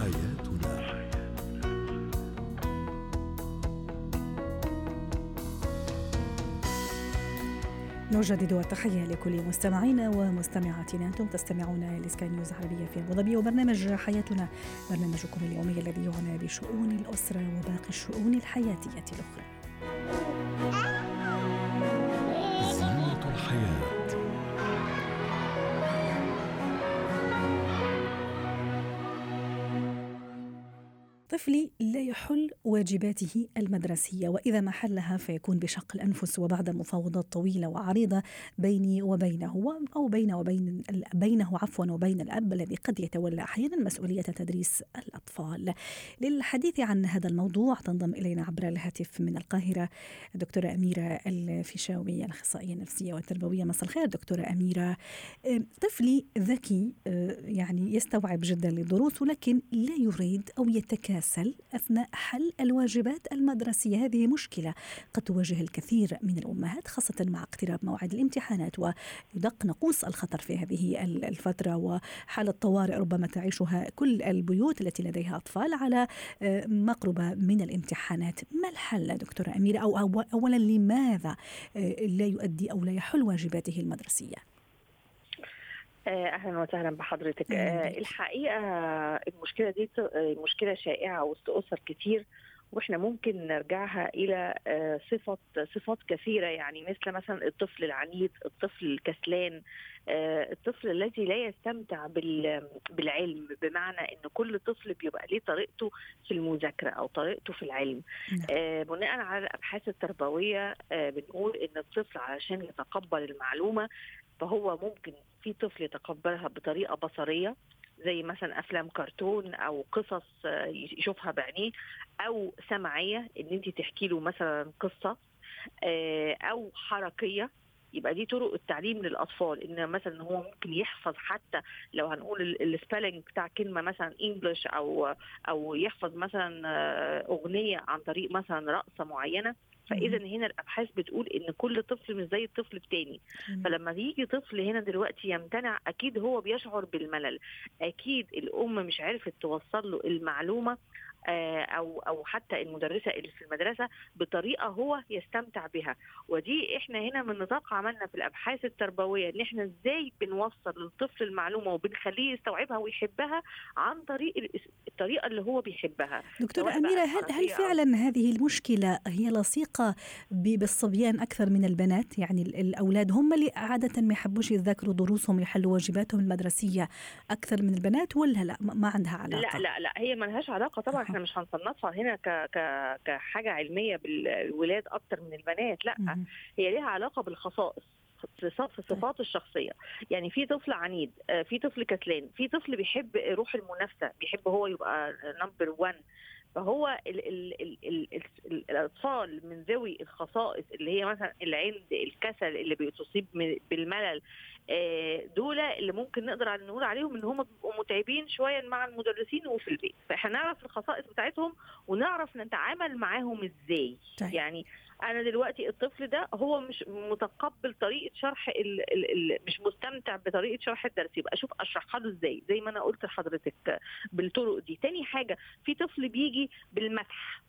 حياتنا. نجدد التحية لكل مستمعينا ومستمعاتنا. أنتم تستمعون لسكاي نيوز عربية في أبو ظبي وبرنامج حياتنا. برنامجكم اليومي الذي يعنى بشؤون الأسرة وباقي الشؤون الحياتية الأخرى. زينة الحياة. طفلي لا يحل واجباته المدرسية وإذا ما حلها فيكون بشق الأنفس وبعد مفاوضات طويلة وعريضة بيني وبينه أو بين وبين بينه عفوا وبين الأب الذي قد يتولى أحيانا مسؤولية تدريس الأطفال. للحديث عن هذا الموضوع تنضم إلينا عبر الهاتف من القاهرة الدكتورة أميرة الفيشاوي الأخصائية النفسية والتربوية. مساء الخير دكتورة أميرة. طفلي ذكي أه، يعني يستوعب جدا للدروس ولكن لا يريد أو يتكاسل يتكاسل أثناء حل الواجبات المدرسية، هذه مشكلة قد تواجه الكثير من الأمهات خاصة مع اقتراب موعد الامتحانات ويدق نقوص الخطر في هذه الفترة. وحاله طوارئ ربما تعيشها كل البيوت التي لديها أطفال على آه، مقربة من الامتحانات، ما الحل دكتورة أميرة؟ أو اولا لماذا آه، لا يؤدي أو لا يحل واجباته المدرسية؟ آه، أهلا وسهلا بحضرتك آه، الحقيقة المشكلة دي آه، مشكلة شائعة وسط أسر كتير وإحنا ممكن نرجعها إلى صفات صفات كثيرة يعني مثل مثلا الطفل العنيد، الطفل الكسلان، الطفل الذي لا يستمتع بالعلم بمعنى إن كل طفل بيبقى ليه طريقته في المذاكرة أو طريقته في العلم. نعم. بناء على الأبحاث التربوية بنقول إن الطفل علشان يتقبل المعلومة فهو ممكن في طفل يتقبلها بطريقة بصرية زي مثلا أفلام كرتون أو قصص آه، يشوفها بعينيه أو سمعيه إن أنت تحكي له مثلا قصة آه، أو حركية. يبقى دي طرق التعليم للأطفال إن مثلا هو ممكن يحفظ حتى لو هنقول السبيلنج بتاع كلمة مثلا انجلش أو أو يحفظ مثلا آه، أغنية عن طريق مثلا رقصة معينة. فإذا هنا الأبحاث بتقول إن كل طفل مش زي الطفل الثاني فلما يجي طفل هنا دلوقتي يمتنع أكيد هو بيشعر بالملل. أكيد الأم مش عرفت توصل له المعلومة أو أو حتى المدرسة اللي في المدرسة بطريقة هو يستمتع بها. ودي إحنا هنا من نطاق عملنا في الأبحاث التربوية إن إحنا إزاي بنوصل للطفل المعلومة وبالخليه يستوعبها ويحبها عن طريق الطريقة اللي هو بيحبها. دكتورة أميرة هل هل فعلا هذه المشكلة هي لصيقة بالصبيان أكثر من البنات؟ يعني الأولاد هم اللي عادة ما يحبوش يذاكروا دروسهم يحلوا واجباتهم المدرسية أكثر من البنات ولا لا؟ ما عندها علاقة؟ لا لا لا هي ما لهاش علاقة طبعا إحنا مش هنصنفها هنا ك ك كحاجة علمية بالولاد أكتر من البنات لأ هي ليها علاقة بالخصائص في صفات الشخصية. يعني في طفل عنيد آه، في طفل كسلان في طفل بيحب روح المنافسة بيحب هو يبقى نمبر 1 فهو ال ال ال ال ال الأطفال من ذوي الخصائص اللي هي مثلا العند الكسل اللي بتصيب بالملل دول اللي ممكن نقدر نقول عليهم إن هم بيبقوا متعبين شوية مع المدرسين وفي البيت. فإحنا نعرف الخصائص بتاعتهم ونعرف نتعامل معاهم إزاي. طيب. يعني أنا دلوقتي الطفل ده هو مش متقبل طريقة شرح ال ال ال مش مستمتع بطريقة شرح الدرس. يبقى أشوف أشرحها له إزاي. زي ما أنا قلت لحضرتك بالطرق دي. تاني حاجة في طفل بيجي بالمدح.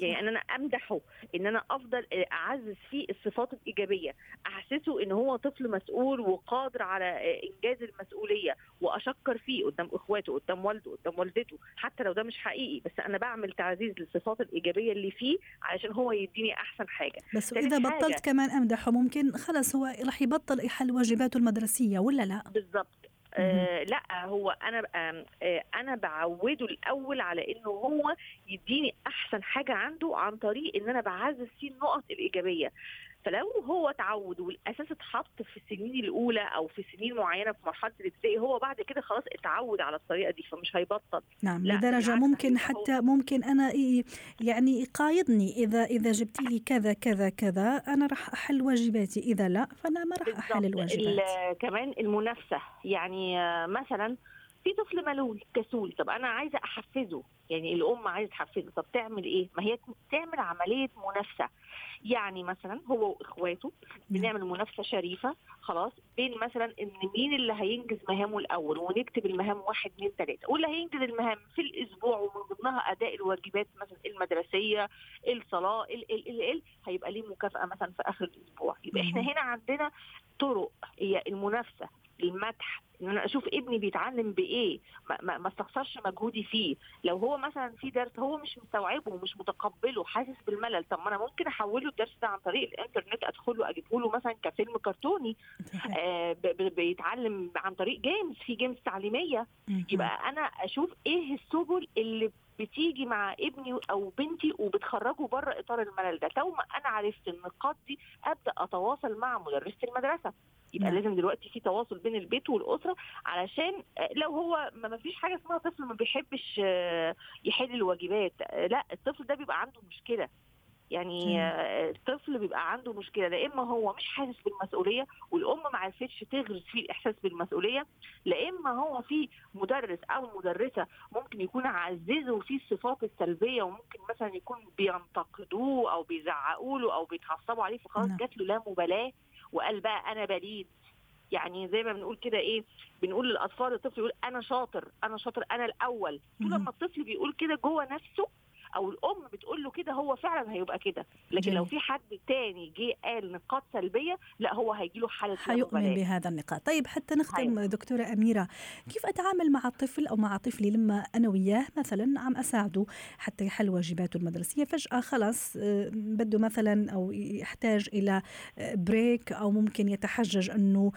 يعني ان أنا أمدحه إن أنا أفضل أعزز فيه الصفات الإيجابية. أحسسه إن هو طفل مسؤول وقادر على إنجاز المسؤولية وأشكر فيه قدام إخواته قدام والده قدام والدته حتى لو ده مش حقيقي بس أنا بعمل تعزيز للصفات الإيجابية اللي فيه علشان هو يديني أحسن حاجة. بس إذا بطلت كمان أمدحه ممكن خلاص هو راح يبطل يحل واجباته المدرسية ولا لا؟ بالظبط. آه لا هو أنا آه أنا بعوده الأول على إنه هو يديني أحسن حاجة عنده عن طريق إن أنا بعزز فيه النقط الإيجابية. فلو هو تعود والاساس اتحط في السنين الاولى أو في سنين معينه في مرحله الابتدائي هو بعد كده خلاص اتعود على الطريقة دي فمش هيبطل. نعم لدرجة ممكن حتى ممكن أنا يعني يقايضني إذا إذا جبت لي كذا كذا كذا أنا راح أحل واجباتي إذا لا فأنا ما راح أحل الواجبات. كمان المنافسة يعني مثلا في طفل ملول كسول طب أنا عايزة أحفزه يعني الأم عايزة تحفزه. طب تعمل إيه؟ ما هي تعمل عملية منافسة. يعني مثلا هو وإخواته بنعمل منافسة شريفة خلاص بين مثلا إن مين اللي هينجز مهامه الأول ونكتب المهام واحد اثنين ثلاثة واللي هينجز المهام في الأسبوع ومن ضمنها أداء الواجبات مثلا المدرسية الصلاة ال ال ال ال هيبقى ليه مكافأة مثلا في آخر الأسبوع. يبقى إحنا هنا عندنا طرق هي المنافسة. المدح إن أنا أشوف ابني بيتعلم بإيه؟ ما, ما استخسرش مجهودي فيه. لو هو مثلا في درس هو مش مستوعبه ومش متقبله حاسس بالملل. طب ما أنا ممكن أحوله الدرس ده عن طريق الإنترنت أدخله أجيبه له مثلا كفيلم كرتوني. آه بيتعلم عن طريق games في games تعليمية. يبقى أنا أشوف إيه السبل اللي بتيجي مع ابني أو بنتي وبتخرجه بره إطار الملل ده. لو ما أنا عرفت النقاط دي أبدأ أتواصل مع مدرسة المدرسة. يبقى نعم. لازم دلوقتي في تواصل بين البيت والأسرة علشان لو هو ما فيش حاجة اسمها طفل ما بيحبش يحل الواجبات لا الطفل ده بيبقى عنده مشكلة. يعني الطفل بيبقى عنده مشكلة. لا إما هو مش حاسس بالمسؤولية والأم ما عرفتش تغرس فيه الإحساس بالمسؤولية لا إما هو في مدرس أو مدرسة ممكن يكون عززوا فيه الصفات السلبية وممكن مثلا يكون بينتقدوه أو بيزعقوا له أو بيتعصبوا عليه فخلاص جات له لا مبالاة. وقال بقى أنا بليد. يعني زي ما بنقول كده إيه بنقول للأطفال الطفل يقول أنا شاطر أنا شاطر أنا الأول. طول لما الطفل بيقول كده جوه نفسه أو الأم بتقول له كده هو فعلا هيبقى كده لكن جميل. لو في حد تاني جه قال نقاط سلبية لا هو هيجي له حالة حيؤمن بهذا النقاط طيب حتى نختم حي. دكتورة أميرة كيف أتعامل مع الطفل أو مع طفلي لما أنا وياه مثلا عم أساعده حتى يحل واجباته المدرسية فجأة خلاص بده مثلا أو يحتاج إلى break أو ممكن يتحجج أنه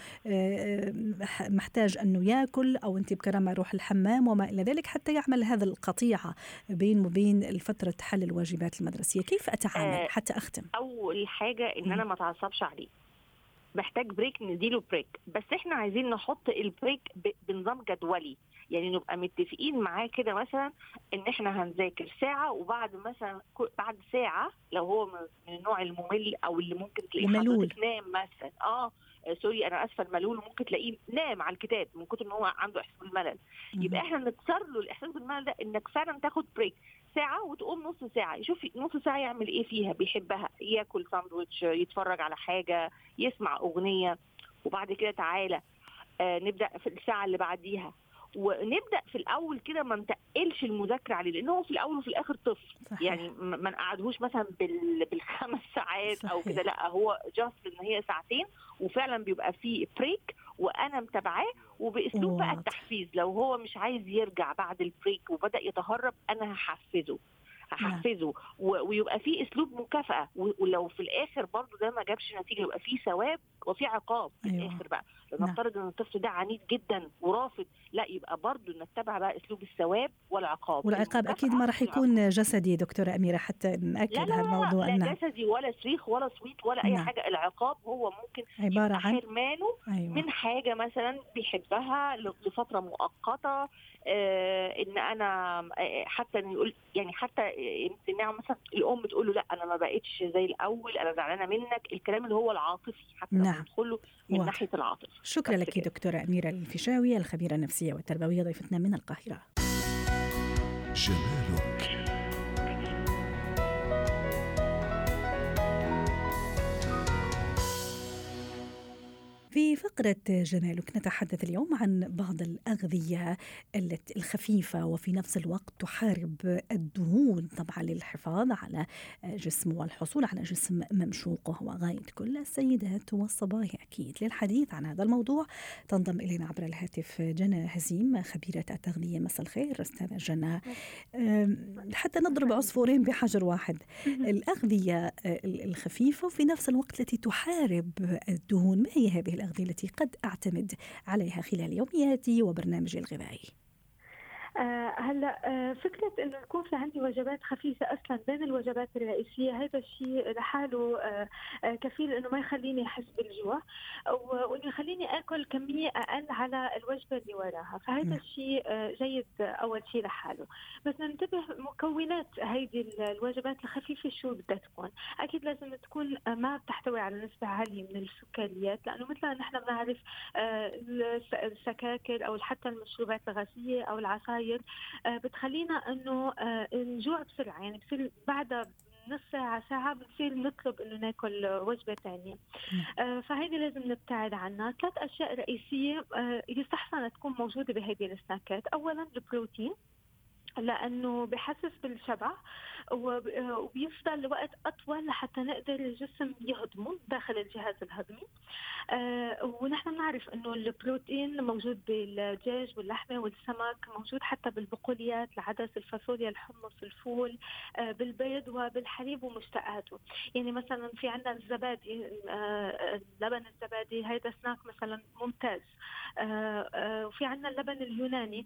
محتاج أنه ياكل أو أنت بكرامة يروح الحمام وما إلى ذلك حتى يعمل هذا القطيعه بين وبين فترة حل الواجبات المدرسية كيف أتعامل آه حتى أختم؟ أول حاجة إن أنا ما أتعصبش عليه. محتاج break نديله break بس إحنا عايزين نحط ال break بنظام جدولي. يعني نبقى متفقين معاه كده مثلا إن إحنا هنذاكر ساعة وبعد مثلا بعد ساعة لو هو من النوع الممل أو اللي ممكن تلاقيه حضرتك نام مثلا. آه sorry أنا آسفة الملول ممكن تلاقيه نام على الكتاب من كتر ان هو عنده إحساس بالملل. يبقى إحنا نكسر له الإحساس بالملل ده إنك فعلا تاخد break ساعة وتقوم نص ساعة. يشوف نص ساعة يعمل إيه فيها؟ بيحبها. ياكل ساندوتش يتفرج على حاجة يسمع أغنية. وبعد كده تعالى آه نبدأ في الساعة اللي بعديها. ونبدأ في الأول كده ما نتقلش المذاكرة عليه لأن هو في الأول وفي الآخر طفل. صحيح. يعني ما نقعدهوش مثلا بال... بالخمس ساعات صحيح. أو كده. لا هو just إن هي ساعتين وفعلا بيبقى فيه break وأنا متابعاه وبأسلوب بقى التحفيز. لو هو مش عايز يرجع بعد ال break وبدأ يتهرب أنا هحفزه. هحفزه ويبقى في أسلوب مكافأة. ولو في الآخر برضه ده ما جابش نتيجة يبقى في ثواب وفي عقاب في أيوة. الآخر بقى. لنفترض إن الطفل ده عنيد جدا ورافض لا يبقى برضه نتبع بقى أسلوب الثواب والعقاب. والعقاب أكيد ما راح يكون جسدي دكتورة أميرة حتى نأكد لا لا هذا الموضوع لا, لا جسدي ولا صريخ ولا صويت ولا أي نعم. حاجة. العقاب هو ممكن عبارة عن حرمانه أيوة. من حاجة مثلا بيحبها لفترة مؤقتة آه إن أنا حتى يقول يعني حتى امتناع مثلا الأم تقول له لا أنا ما بقتش زي الأول أنا زعلانة منك. الكلام اللي هو العاطفي حتى نعم. ندخله من واضح. ناحية العاطفه شكرا لك دكتورة أميرة الفيشاوي الخبيرة النفسية والتربوية ضيفتنا من القاهرة. جمالك. في فقرة جمالك نتحدث اليوم عن بعض الأغذية الخفيفة وفي نفس الوقت تحارب الدهون طبعا للحفاظ على جسم والحصول على جسم ممشوق وهو غاية كل السيدات والصبايا. أكيد للحديث عن هذا الموضوع تنضم إلينا عبر الهاتف جنى هزيم خبيرة التغذية. مساء الخير أستاذة جنى. حتى نضرب عصفورين بحجر واحد. الأغذية الخفيفة وفي نفس الوقت التي تحارب الدهون ما هي هذه الأغذية؟ التي قد أعتمد عليها خلال يومياتي وبرنامجي الغذائي؟ آه هلا آه فكرة إنه يكون في عندي وجبات خفيفة أصلا بين الوجبات الرئيسية هذا الشيء لحاله آه كفيل إنه ما يخليني أحس بالجوع وإنه يخليني آكل كمية أقل على الوجبة اللي وراها. فهذا الشيء آه جيد أول شيء لحاله. بس ننتبه مكونات هيدي الوجبات الخفيفة شو بدها تكون. أكيد لازم تكون ما بتحتوي على نسبة عالية من السكريات لأنه مثل ما نحن بنعرف السكاكر أو حتى المشروبات الغازية أو العصاير آه، بتخلينا إنه نجوع بسرعة. يعني بصير بعدها نص ساعة ساعة بنصير نطلب إنه ناكل وجبة ثانية آه فهيدي لازم نبتعد عنها. ثلاث أشياء رئيسية آه يستحسن تكون موجودة بهذه السناكات. اولا البروتين لأنه بحسس بالشبع. وبيفضل وقت أطول لحتى نقدر الجسم يهضمه داخل الجهاز الهضمي. آه، ونحن بنعرف إنه البروتين موجود بالدجاج واللحمه والسمك موجود حتى بالبقوليات العدس الفاصوليا الحمص الفول آه، بالبيض وبالحليب ومشتقاته. يعني مثلا في عندنا الزبادي آه، لبن الزبادي هيدا سناك مثلا ممتاز. وفي عندنا اللبن اليوناني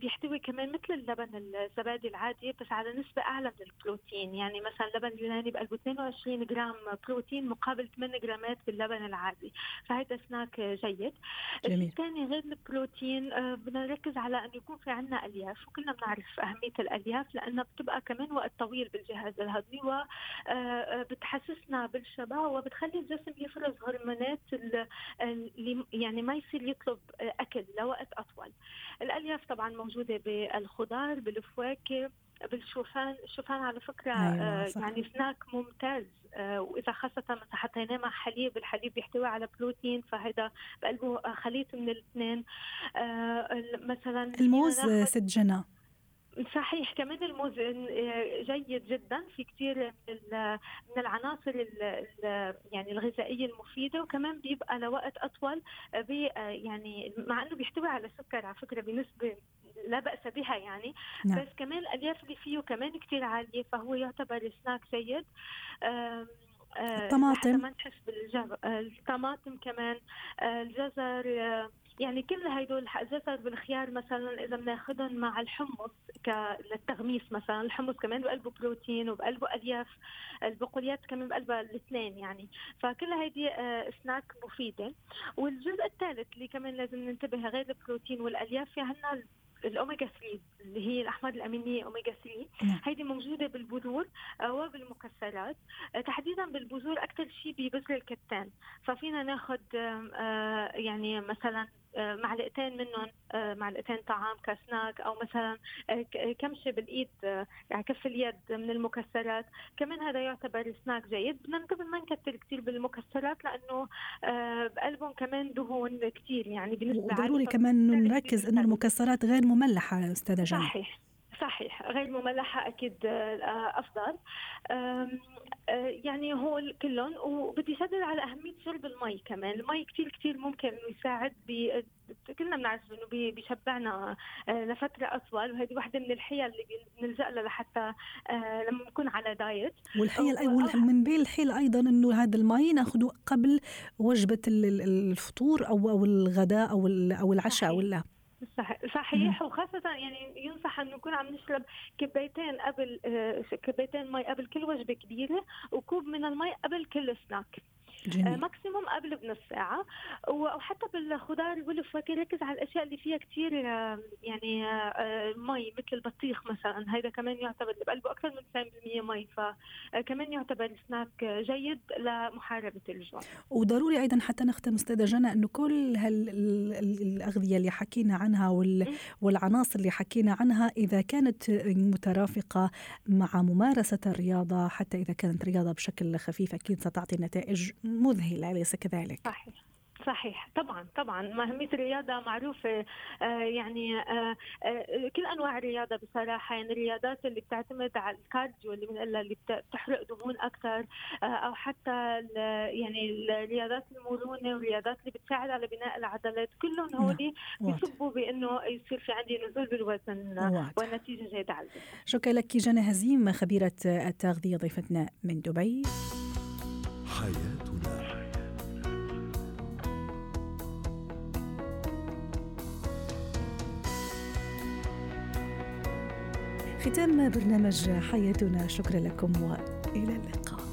بيحتوي كمان مثل اللبن الزبادي العادي بس على نسبة أعلى من البروتين. يعني مثلا اللبن اليوناني بقلبه 22 جرام بروتين مقابل 8 جرامات باللبن العادي. فهذا سناك جيد. الشيء الثاني غير البروتين آه، بدنا نركز على أنه يكون في عندنا ألياف وكلنا بنعرف أهمية الألياف لأنها بتبقى كمان وقت طويل بالجهاز الهضمي وبتحسسنا آه، بالشبع وبتخلي الجسم يفرز هرمونات اللي يعني ما يصير يطلب أكل لوقت أطول. الألياف طبعا موجودة بالخضار بالفواكه بالشوفان الشوفان على فكرة أيوة آه يعني سناك ممتاز آه وإذا خاصة مثلا حطيناه مع حليب الحليب بيحتوي على بروتين فهذا بقلبه خليط من الاثنين آه مثلا الموز ست جنى صحيح كمان الموز جيد جدا في كثير من العناصر يعني الغذائية المفيدة وكمان بيبقى لوقت أطول بي يعني مع إنه بيحتوي على سكر على فكرة بنسبة لا بأس بها يعني. نعم. بس كمان الألياف اللي فيه كمان كتير عالية فهو يعتبر سناك جيد الطماطم. ما نحس بالجو الطماطم كمان الجزر يعني كل هدول الجزر بالخيار مثلا إذا بناخذهم مع الحمص للتغميس مثلا الحمص كمان بقلبه بروتين وبقلبه ألياف البقوليات كمان بقلبها الاثنين يعني. فكل هيدي سناك مفيدة. والجزء الثالث اللي كمان لازم ننتبه غير البروتين والألياف في عندنا الاوميجا 3 اللي هي الأحماض الأمينية اوميجا 3 نعم. هيدي موجودة بالبذور آه، وبالمكسرات آه، تحديدا بالبذور أكثر شيء ببذر الكتان ففينا ناخذ آه، يعني مثلا معلقتين منهم معلقتين طعام كسناك أو مثلا كمشه بالإيد يعني كف اليد من المكسرات. كمان هذا يعتبر سناك جيد. بدنا ننتبه ما نكتر كثير بالمكسرات لأنه بقلبهم كمان دهون كثير يعني بالنسبة ضروري كمان نركز إنه المكسرات غير مملحة أستاذة جنى. صحيح. صحيح غير مملحة أكيد آه، أفضل آه، يعني هو كلهم. وبدي شدد على أهمية شرب المي كمان. المي كثير كثير ممكن يساعد ب كلنا بنعرف إنه بيشبعنا آه، لفترة أطول. وهذه واحدة من الحيل اللي بنلجا لها لحتى لما نكون على دايت. والحيل من بين الحيل أيضا إنه هذا المي ناخذه قبل وجبة الفطور أو أو الغداء أو أو العشاء ولا. صحيح. وخاصة يعني ينصح انه نكون عم نشرب كبايتين قبل آه، كبايتين مي قبل كل وجبة كبيرة وكوب من المي قبل كل سناك جميل. maximum قبل بنص ساعة. وحتى بالخضار والفواكه ركز على الأشياء اللي فيها كثير يعني آه، مي مثل البطيخ مثلا. هذا كمان يعتبر اللي بقلبه أكثر من 90% مي. فكمان يعتبر سناك جيد لمحاربة الجوع. وضروري أيضا حتى نختم أستاذة جنى أنه كل هالأغذية اللي حكينا عنها والعناصر اللي حكينا عنها إذا كانت مترافقة مع ممارسة الرياضة حتى إذا كانت رياضة بشكل خفيف أكيد ستعطي نتائج مذهل أليس كذلك؟ صحيح صحيح. طبعا طبعا. مهمية الرياضة معروفة آه يعني آه آه كل أنواع الرياضة بصراحة. يعني الرياضات اللي بتعتمد على الكارديو اللي بنقولها اللي بتحرق دهون أكثر آه أو حتى يعني الرياضات المرونة والرياضات اللي بتساعد على بناء العضلات كلهم نعم، هولي بيصبوا بأنه يصير في عندي نزول بالوزن والنتيجة جيدة على الجسم شكرا لك جنى هزيم خبيرة التغذية ضيفتنا من دبي. حياتنا ختام برنامج حياتنا. شكرا لكم وإلى اللقاء.